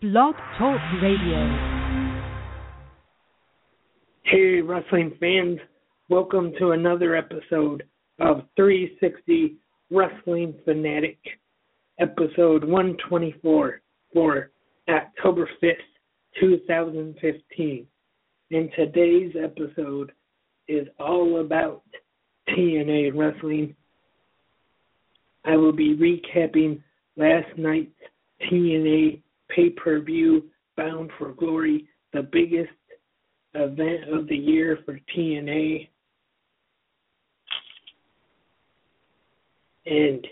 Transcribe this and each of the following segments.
Blog Talk Radio. Hey, wrestling fans. Welcome to another episode of 360 Wrestling Fanatic episode 124 for October 5th, 2015. And today's episode is all about TNA wrestling. I will be recapping last night's TNA pay per view Bound for Glory, the biggest event of the year for TNA. And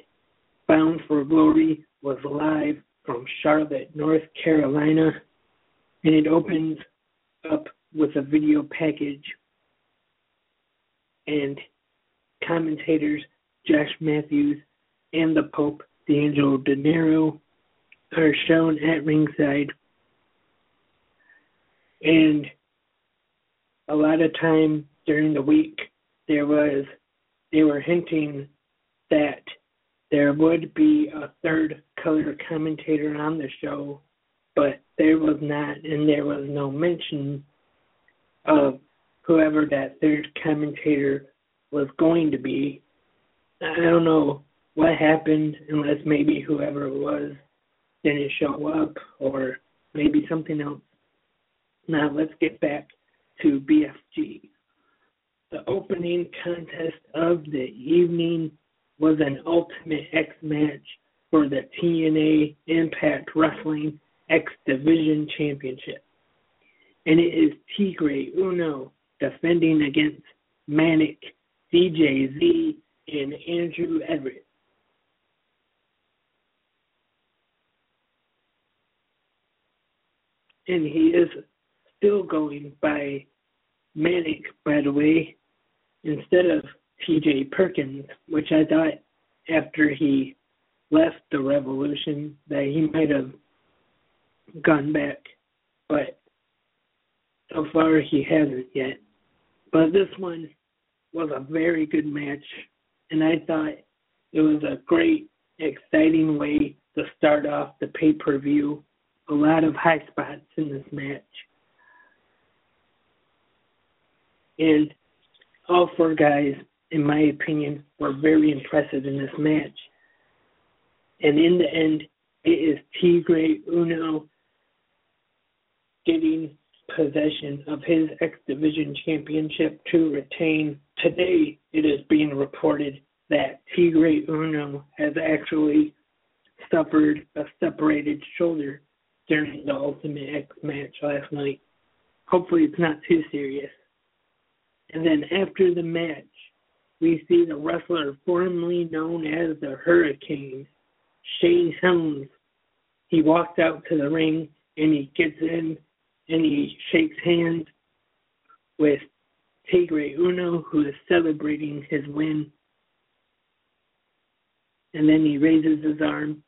Bound for Glory was live from Charlotte, North Carolina, and it opens up with a video package and commentators Josh Matthews and the Pope, D'Angelo Dinero, are shown at ringside. And a lot of time during the week there was they were hinting that there would be a third color commentator on the show, but there was not, and there was no mention of whoever that third commentator was going to be. I don't know what happened, unless maybe whoever it was didn't show up, or maybe something else. Now let's get back to BFG. The opening contest of the evening was an Ultimate X match for the TNA Impact Wrestling X Division Championship. And it is Tigre Uno defending against Manik, DJZ, and Andrew Everett. And he is still going by Manik, by the way, instead of T.J. Perkins, which I thought after he left the Revolution that he might have gone back, but so far he hasn't yet. But this one was a very good match, and I thought it was a great, exciting way to start off the pay per view. A lot of high spots in this match. And all four guys in my opinion, were very impressive in this match. And in the end, it is Tigre Uno getting possession of his X Division Championship to retain. Today, it is being reported that Tigre Uno has actually suffered a separated shoulder during the Ultimate X match last night. Hopefully, it's not too serious. And then after the match, we see the wrestler formerly known as the Hurricane, Shane Helms. He walks out to the ring and he gets in and he shakes hands with Tigre Uno, who is celebrating his win. And then he raises his arm.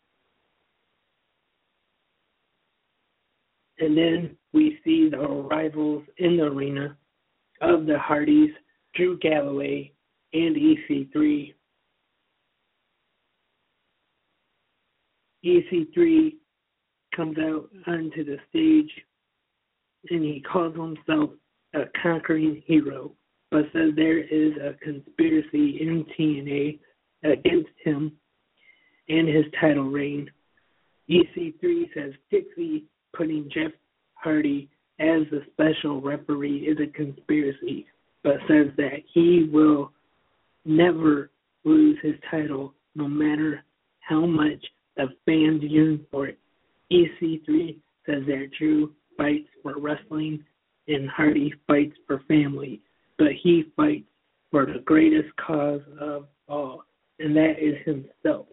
And then we see the rivals in the arena of the Hardys, Drew Galloway and EC3. EC3 comes out onto the stage and he calls himself a conquering hero, but says there is a conspiracy in TNA against him and his title reign. EC3 says Dixie putting Jeff Hardy as the special referee is a conspiracy, but says that he will never lose his title no matter how much the fans yearn for it. EC3 says that Drew fights for wrestling and Hardy fights for family, but he fights for the greatest cause of all, and that is himself.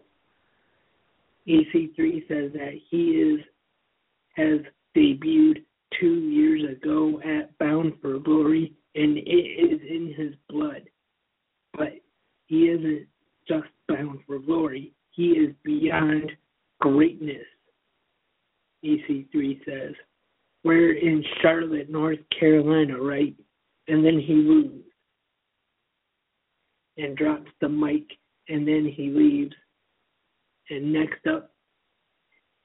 EC3 says that he is has debuted two years ago at Bound for Glory, and it is in his blood. But he isn't just bound for glory, he is beyond greatness, EC3 says. We're in Charlotte, North Carolina, right? And then he moves and drops the mic, and then he leaves. And next up,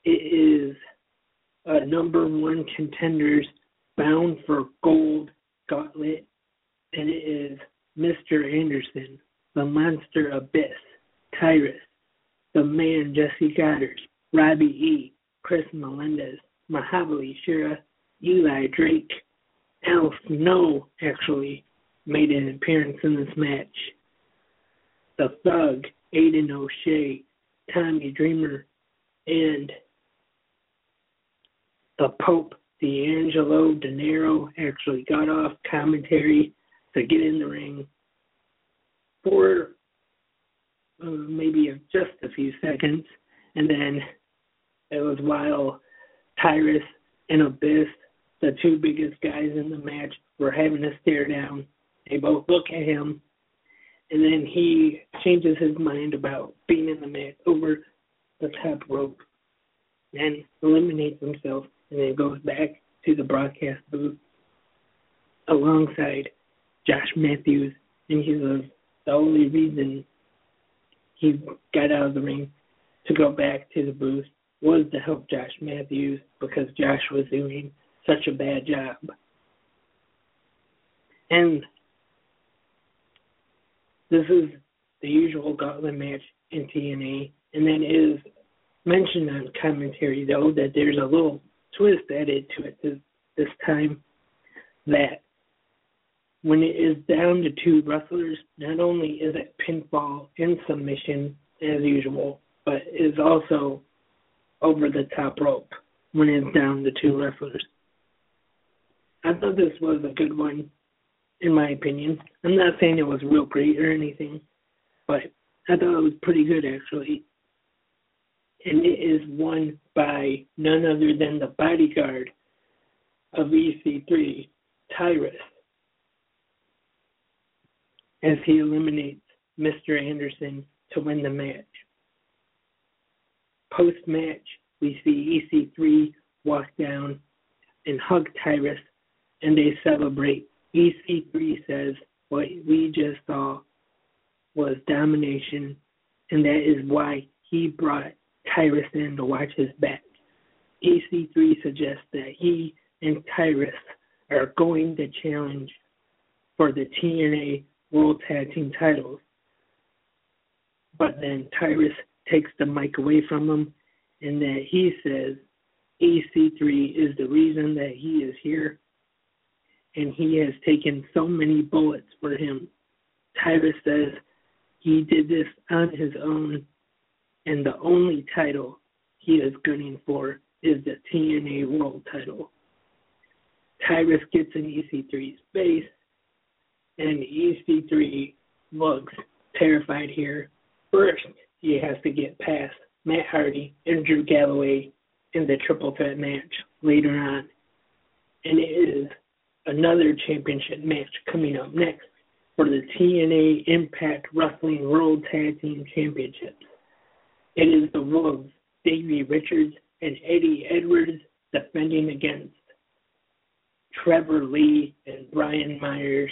it is a number one contenders bound for gold gauntlet, and it is Mr. Anderson, the monster abyss, Tyrus, the man Jessie Godderz, Robbie E., Chris Melendez, Mahabali Shera, Eli Drake, Al Snow actually made an appearance in this match. The Thug, Aiden O'Shea, Tommy Dreamer, and the Pope, D'Angelo Dinero, actually got off commentary to get in the ring for uh, maybe just a few seconds, and then it was while Tyrus and Abyss, the two biggest guys in the match, were having a stare down. They both look at him, and then he changes his mind about being in the match over the top rope and eliminates himself, and then goes back to the broadcast booth alongside Josh Matthews, and he was the only reason he got out of the ring to go back to the booth was to help Josh Matthews because Josh was doing such a bad job. And this is the usual gauntlet match in TNA, and then it is mentioned on commentary though that there's a little twist added to it this, this time that when it is down to two wrestlers, not only is it pinfall in submission as usual, but is also over the top rope when it's down to two wrestlers. I thought this was a good one, in my opinion. I'm not saying it was real great or anything, but I thought it was pretty good actually. And it is won by none other than the bodyguard of EC3, Tyrus as he eliminates Mr. Anderson to win the match. Post match, we see EC3 walk down and hug Tyrus and they celebrate. EC3 says what we just saw was domination, and that is why he brought Tyrus in to watch his back. EC3 suggests that he and Tyrus are going to challenge for the TNA World Tag Team titles. But then Tyrus takes the mic away from him and that he says EC3 is the reason that he is here and he has taken so many bullets for him. Tyrus says he did this on his own and the only title he is gunning for is the TNA World title. Tyrus gets in EC3's face and EC3 looks terrified here. First, he has to get past Matt Hardy and Drew Galloway in the triple threat match later on. And it is another championship match coming up next for the TNA Impact Wrestling World Tag Team Championships. It is the Wolves, Davey Richards and Eddie Edwards defending against Trevor Lee and Brian Myers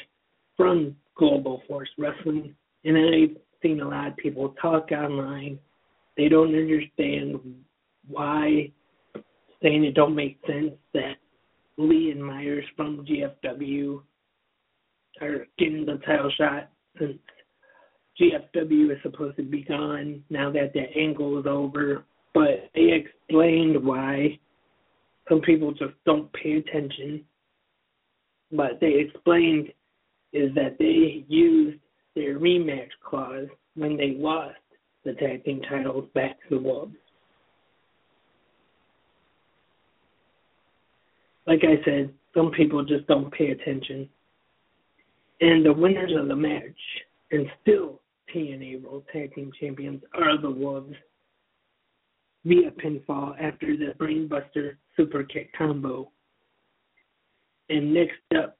from Global Force Wrestling, and I've seen a lot of people talk online. They don't understand why saying it don't make sense that Lee and Myers from GFW are getting the title shot since GFW is supposed to be gone now that the angle is over. But they explained why some people just don't pay attention. But they explained is that they used their rematch clause when they lost the tag team titles back to the Wolves. Like I said, some people just don't pay attention. And the winners of the match, and still TNA World Tag Team Champions, are the Wolves. via pinfall after the brainbuster super kick combo. And next up,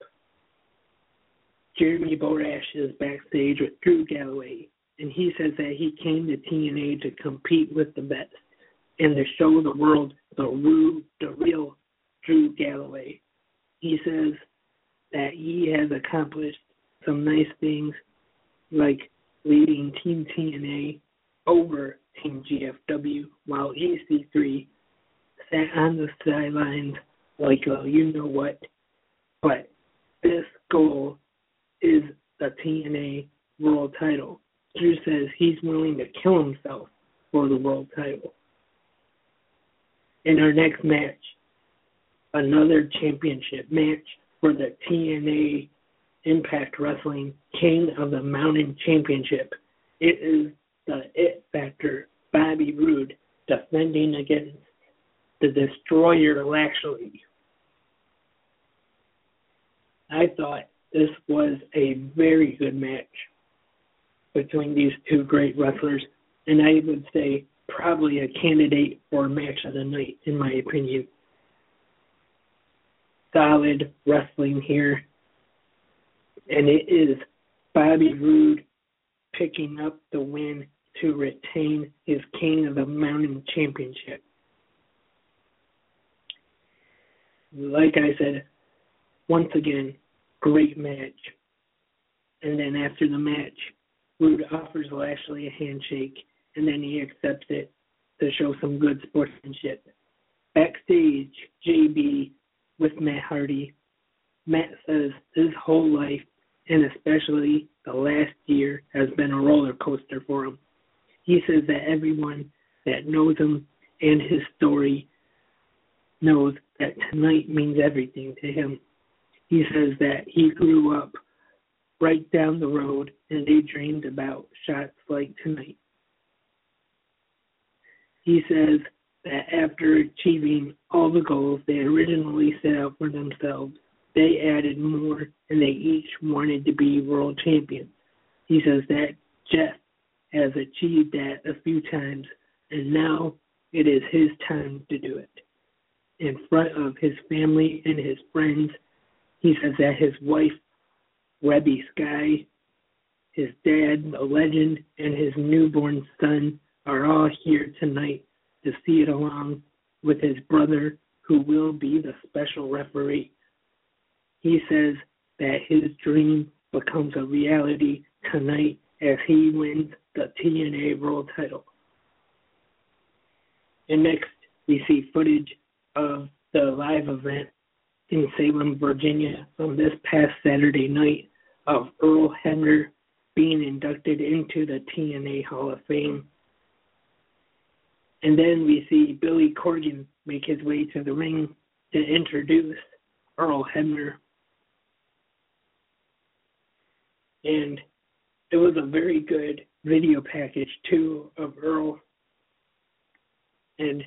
Jeremy Borash is backstage with Drew Galloway, and he says that he came to TNA to compete with the best and to show the world the real, the real Drew Galloway. He says that he has accomplished some nice things like leading Team TNA over Team GFW while EC3 sat on the sidelines like a you know what. But this goal is the TNA World title. Drew says he's willing to kill himself for the world title. In our next match, another championship match for the TNA Impact Wrestling King of the Mountain Championship. It is the It Factor, Bobby Roode, defending against the Destroyer Lashley. I thought this was a very good match between these two great wrestlers, and I would say probably a candidate for match of the night, in my opinion. Solid wrestling here, and it is Bobby Roode picking up the win to retain his King of the Mountain Championship. Like I said, once again, great match. And then after the match, Roode offers Lashley a handshake, and then he accepts it to show some good sportsmanship. Backstage, JB with Matt Hardy. Matt says his whole life, and especially the last year, has been a roller coaster for him. He says that everyone that knows him and his story knows that tonight means everything to him. He says that he grew up right down the road and they dreamed about shots like tonight. He says that after achieving all the goals they originally set out for themselves, they added more and they each wanted to be world champions. He says that Jeff has achieved that a few times and now it is his time to do it. In front of his family and his friends, he says that his wife, Reby Sky, his dad, the legend, and his newborn son are all here tonight to see it along with his brother, who will be the special referee. He says that his dream becomes a reality tonight as he wins the TNA World title. And next, we see footage of the live event in Salem, Virginia on this past Saturday night of Earl Hebner being inducted into the TNA Hall of Fame. And then we see Billy Corgan make his way to the ring to introduce Earl Hebner. And it was a very good video package too of Earl. And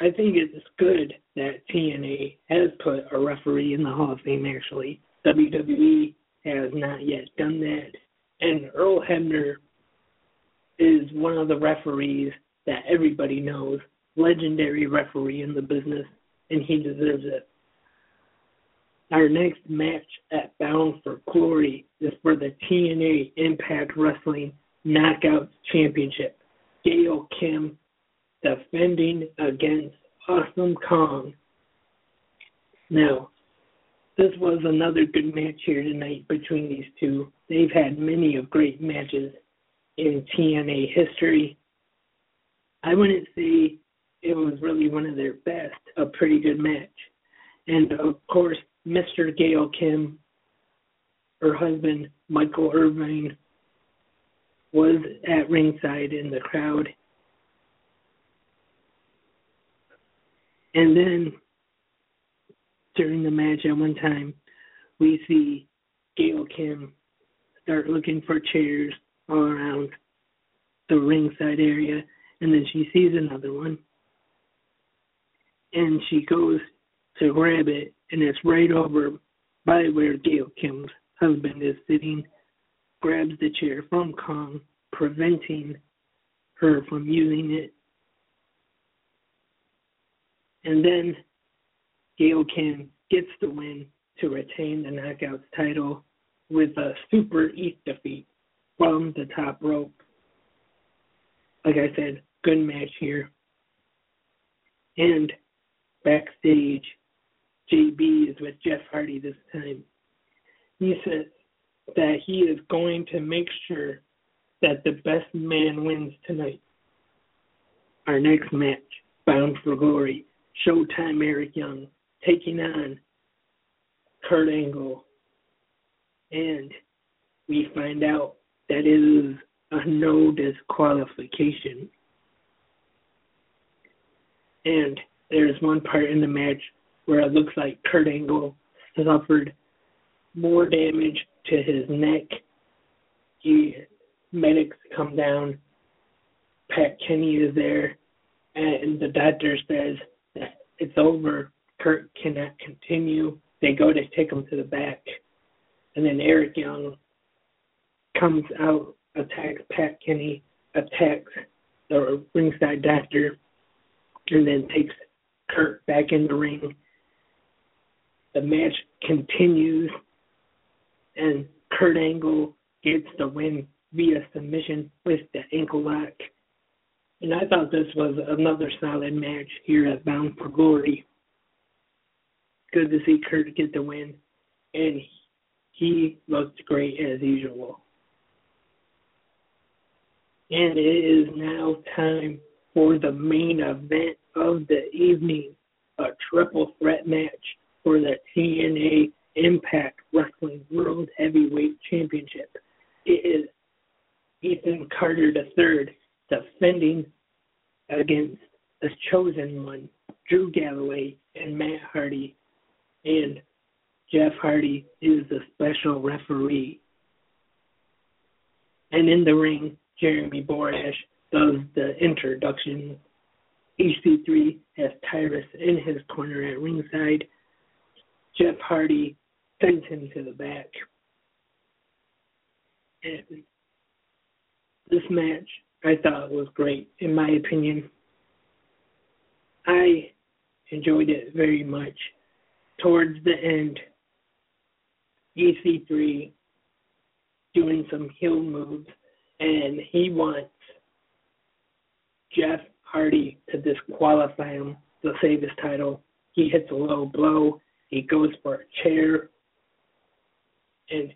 I think it's good that TNA has put a referee in the Hall of Fame actually. WWE has not yet done that. And Earl Hebner is one of the referees that everybody knows, legendary referee in the business, and he deserves it. Our next match at Bound for Glory is for the TNA Impact Wrestling Knockouts Championship. Gail Kim defending against Awesome Kong. Now, this was another good match here tonight between these two. They've had many of great matches in TNA history. I wouldn't say it was really one of their best, a pretty good match. And of course, Mr. Gail Kim, her husband, Michael Irvine, was at ringside in the crowd. And then during the match at one time, we see Gail Kim start looking for chairs all around the ringside area, and then she sees another one, and she goes to grab it, and it's right over by where Gail Kim's husband is sitting, grabs the chair from Kong, preventing her from using it, And then Gail Kim gets the win to retain the Knockouts title with a Super Eat Defeat from the top rope. Like I said, good match here. And backstage, JB is with Jeff Hardy this time. He says that he is going to make sure that the best man wins tonight. Our next match, Bound for Glory, Showtime Eric Young taking on Kurt Angle. And we find out that it is a no disqualification. And there's one part in the match where it looks like Kurt Angle suffered more damage to his neck. He medics come down. Pat Kenney is there, and the doctor says that it's over. Kurt cannot continue. They go to take him to the back, and then Eric Young comes out, attacks Pat Kenney, attacks the ringside doctor, and then takes Kurt back in the ring. The match continues, and Kurt Angle gets the win via submission with the ankle lock. And I thought this was another solid match here at Bound for Glory. Good to see Kurt get the win, and he looked great as usual. And it is now time for the main event of the evening a triple threat match for the TNA Impact Wrestling World Heavyweight Championship. It is Ethan Carter III defending against the chosen one, Drew Galloway and Matt Hardy, and Jeff Hardy is the special referee. And in the ring, Jeremy Borash does the introduction. EC3 has Tyrus in his corner at ringside. Jeff Hardy sends him to the back. And this match I thought was great, in my opinion. I enjoyed it very much. Towards the end, EC3 doing some heel moves, and he wants Jeff Hardy to disqualify him to save his title. He hits a low blow. He goes for a chair, and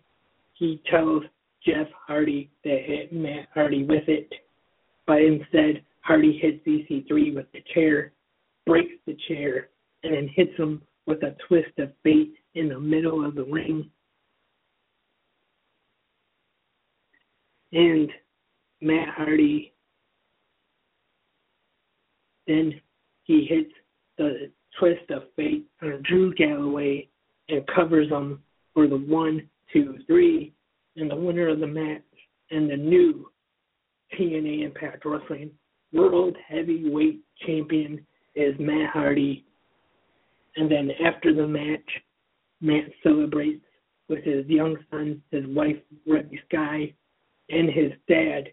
he tells Jeff Hardy to hit Matt Hardy with it, but instead Hardy hits EC3 with the chair, breaks the chair, and then hits him with a twist of fate in the middle of the ring. And Matt Hardy then he hits the twist of fate on Drew Galloway and covers him for the one, two, three, and the winner of the match and the new TNA Impact Wrestling World Heavyweight Champion is Matt Hardy. And then after the match, Matt celebrates with his young son, his wife, Reby Sky, and his dad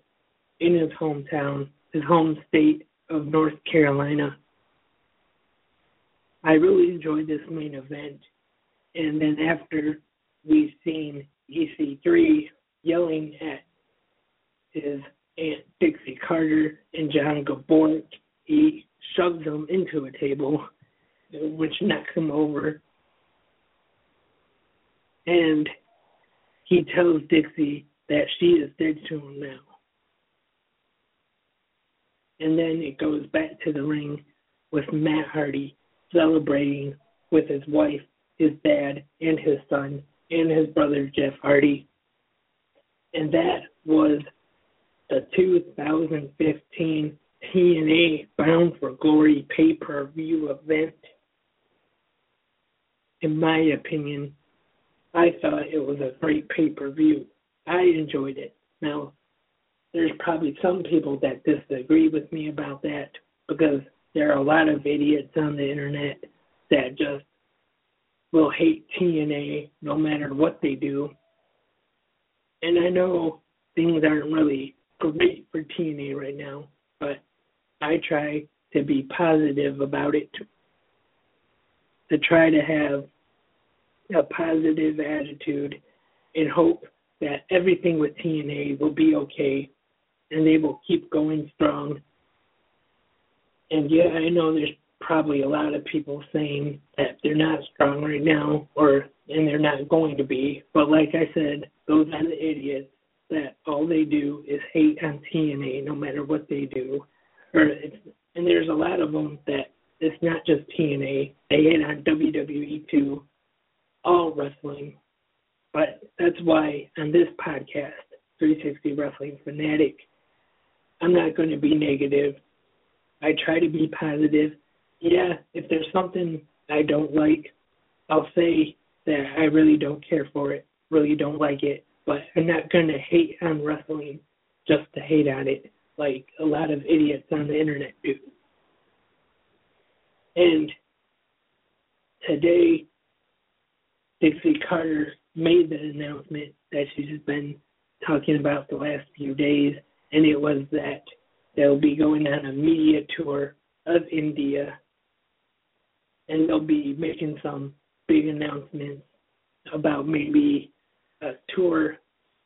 in his hometown, his home state of North Carolina. I really enjoyed this main event. And then after we've seen EC3 yelling at his Aunt Dixie Carter and John Gaburick. He shoves him into a table, which knocks him over. And he tells Dixie that she is dead to him now. And then it goes back to the ring with Matt Hardy celebrating with his wife, his dad, and his son and his brother Jeff Hardy. And that was the 2015 TNA Bound for Glory pay per view event. In my opinion, I thought it was a great pay per view. I enjoyed it. Now, there's probably some people that disagree with me about that because there are a lot of idiots on the internet that just will hate TNA no matter what they do. And I know things aren't really great for TNA right now, but I try to be positive about it to try to have a positive attitude and hope that everything with TNA will be okay and they will keep going strong. And yeah, I know there's probably a lot of people saying that they're not strong right now or and they're not going to be. But like I said, those are the idiots that all they do is hate on TNA no matter what they do. Or it's, and there's a lot of them that it's not just TNA. They hate on WWE too, all wrestling. But that's why on this podcast, 360 Wrestling Fanatic, I'm not going to be negative. I try to be positive. Yeah, if there's something I don't like, I'll say that I really don't care for it, really don't like it, but I'm not going to hate on wrestling just to hate on it like a lot of idiots on the internet do. And today, Dixie Carter made the announcement that she's been talking about the last few days, and it was that they'll be going on a media tour of India, and they'll be making some big announcements about maybe a tour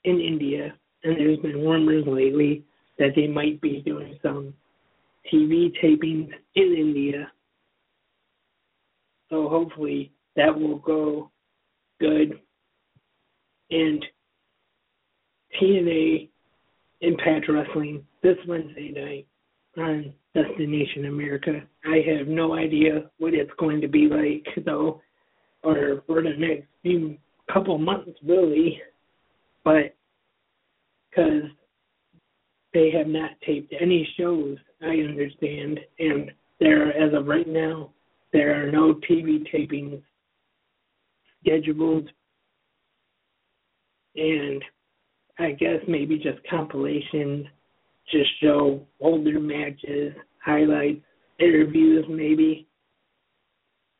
in India. And there's been rumors lately that they might be doing some TV tapings in India. So hopefully that will go good. And TNA Impact Wrestling this Wednesday night on Destination America. I have no idea what it's going to be like though, or for the next few couple months really, but because they have not taped any shows, I understand, and there, as of right now, there are no TV tapings scheduled, and I guess maybe just compilations, just show older matches, highlights, interviews, maybe.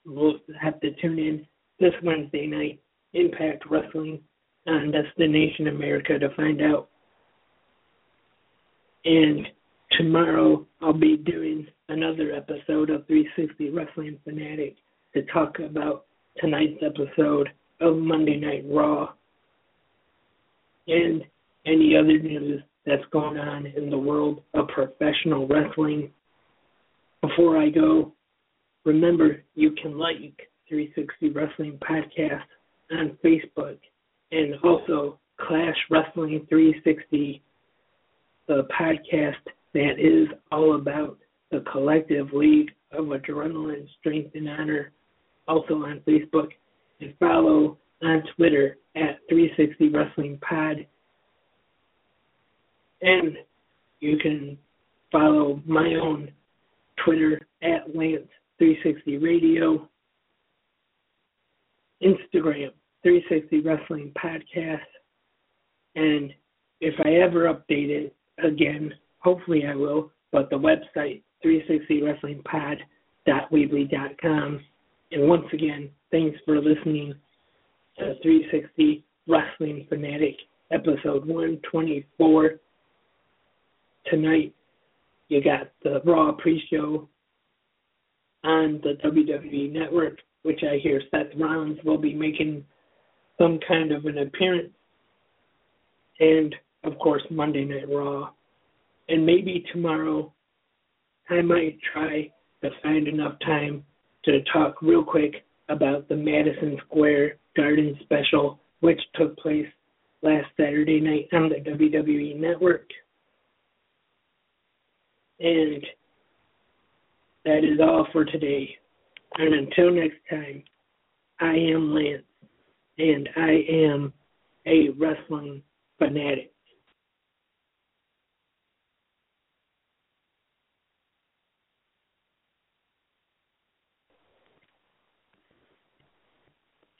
We'll have to tune in this Wednesday night, Impact Wrestling on Destination America to find out and tomorrow I'll be doing another episode of 360 Wrestling Fanatic to talk about tonight's episode of Monday Night Raw and any other news that's going on in the world of professional wrestling. Before I go, remember you can like 360 Wrestling Podcast on Facebook and also Clash Wrestling 360 the podcast that is all about the collective league of adrenaline, strength, and honor. Also on Facebook and follow on Twitter at 360 Wrestling Pod. And you can follow my own Twitter at Lance360 Radio, Instagram 360 Wrestling Podcast, and if I ever update it, again. Hopefully, I will. But the website 360wrestlingpod.weebly.com. And once again, thanks for listening Uh, to 360 Wrestling Fanatic, episode 124. Tonight, you got the Raw pre-show on the WWE Network, which I hear Seth Rollins will be making some kind of an appearance. And of course, Monday Night Raw. And maybe tomorrow I might try to find enough time to talk real quick about the Madison Square Garden special, which took place last Saturday night on the WWE Network. And that is all for today. And until next time, I am Lance, and I am a wrestling fanatic.